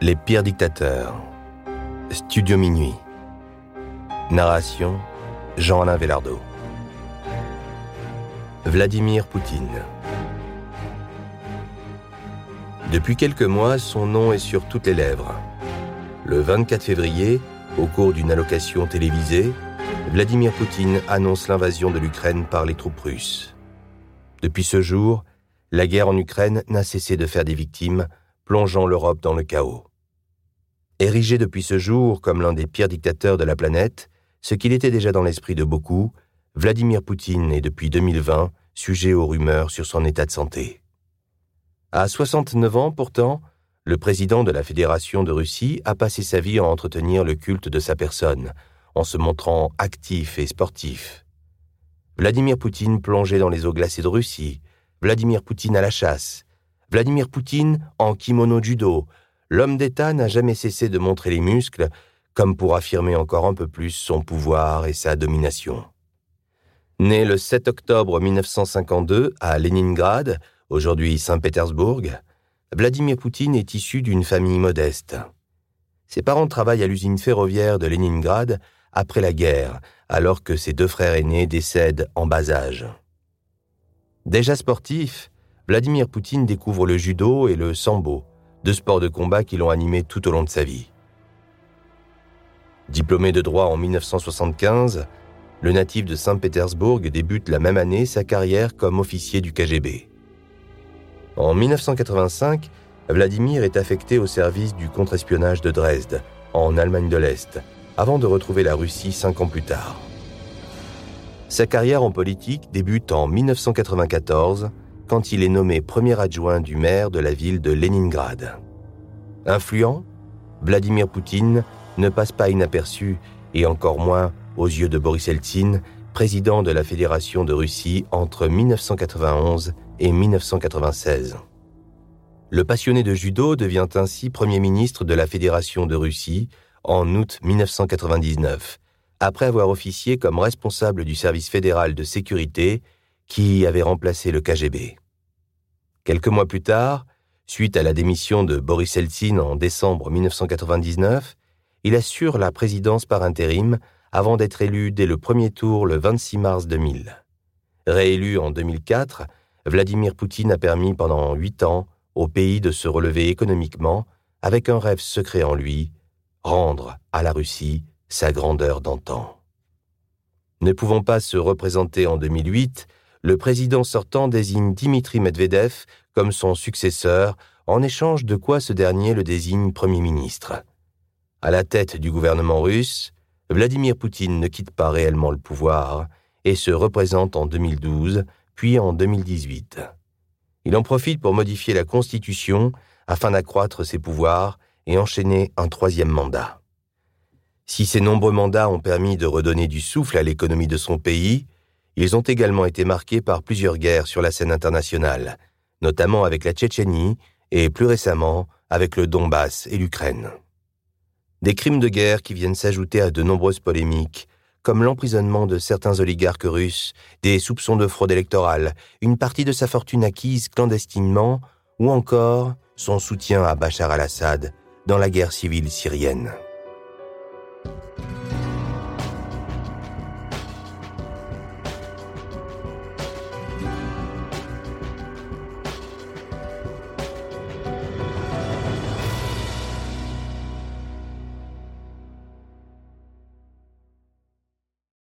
Les pires dictateurs. Studio Minuit. Narration Jean-Alain Velardo. Vladimir Poutine. Depuis quelques mois, son nom est sur toutes les lèvres. Le 24 février, au cours d'une allocation télévisée, Vladimir Poutine annonce l'invasion de l'Ukraine par les troupes russes. Depuis ce jour, la guerre en Ukraine n'a cessé de faire des victimes, plongeant l'Europe dans le chaos. Érigé depuis ce jour comme l'un des pires dictateurs de la planète, ce qu'il était déjà dans l'esprit de beaucoup, Vladimir Poutine est depuis 2020 sujet aux rumeurs sur son état de santé. À 69 ans pourtant, le président de la Fédération de Russie a passé sa vie à entretenir le culte de sa personne, en se montrant actif et sportif. Vladimir Poutine plongé dans les eaux glacées de Russie, Vladimir Poutine à la chasse, Vladimir Poutine en kimono judo, l'homme d'État n'a jamais cessé de montrer les muscles, comme pour affirmer encore un peu plus son pouvoir et sa domination. Né le 7 octobre 1952 à Leningrad, aujourd'hui Saint-Pétersbourg, Vladimir Poutine est issu d'une famille modeste. Ses parents travaillent à l'usine ferroviaire de Leningrad après la guerre, alors que ses deux frères aînés décèdent en bas âge. Déjà sportif, Vladimir Poutine découvre le judo et le sambo, deux sports de combat qui l'ont animé tout au long de sa vie. Diplômé de droit en 1975, le natif de Saint-Pétersbourg débute la même année sa carrière comme officier du KGB. En 1985, Vladimir est affecté au service du contre-espionnage de Dresde, en Allemagne de l'Est, avant de retrouver la Russie cinq ans plus tard. Sa carrière en politique débute en 1994 quand il est nommé premier adjoint du maire de la ville de Leningrad. Influent, Vladimir Poutine ne passe pas inaperçu, et encore moins aux yeux de Boris Eltsine, président de la Fédération de Russie entre 1991 et 1996. Le passionné de judo devient ainsi Premier ministre de la Fédération de Russie en août 1999, après avoir officié comme responsable du service fédéral de sécurité qui avait remplacé le KGB. Quelques mois plus tard, suite à la démission de Boris Eltsine en décembre 1999, il assure la présidence par intérim avant d'être élu dès le premier tour le 26 mars 2000. Réélu en 2004, Vladimir Poutine a permis pendant huit ans au pays de se relever économiquement avec un rêve secret en lui, rendre à la Russie sa grandeur d'antan. Ne pouvant pas se représenter en 2008, le président sortant désigne Dimitri Medvedev comme son successeur, en échange de quoi ce dernier le désigne Premier ministre. À la tête du gouvernement russe, Vladimir Poutine ne quitte pas réellement le pouvoir et se représente en 2012, puis en 2018. Il en profite pour modifier la Constitution afin d'accroître ses pouvoirs et enchaîner un troisième mandat. Si ces nombreux mandats ont permis de redonner du souffle à l'économie de son pays, ils ont également été marqués par plusieurs guerres sur la scène internationale, notamment avec la Tchétchénie et plus récemment avec le Donbass et l'Ukraine. Des crimes de guerre qui viennent s'ajouter à de nombreuses polémiques, comme l'emprisonnement de certains oligarques russes, des soupçons de fraude électorale, une partie de sa fortune acquise clandestinement, ou encore son soutien à Bachar al-Assad dans la guerre civile syrienne.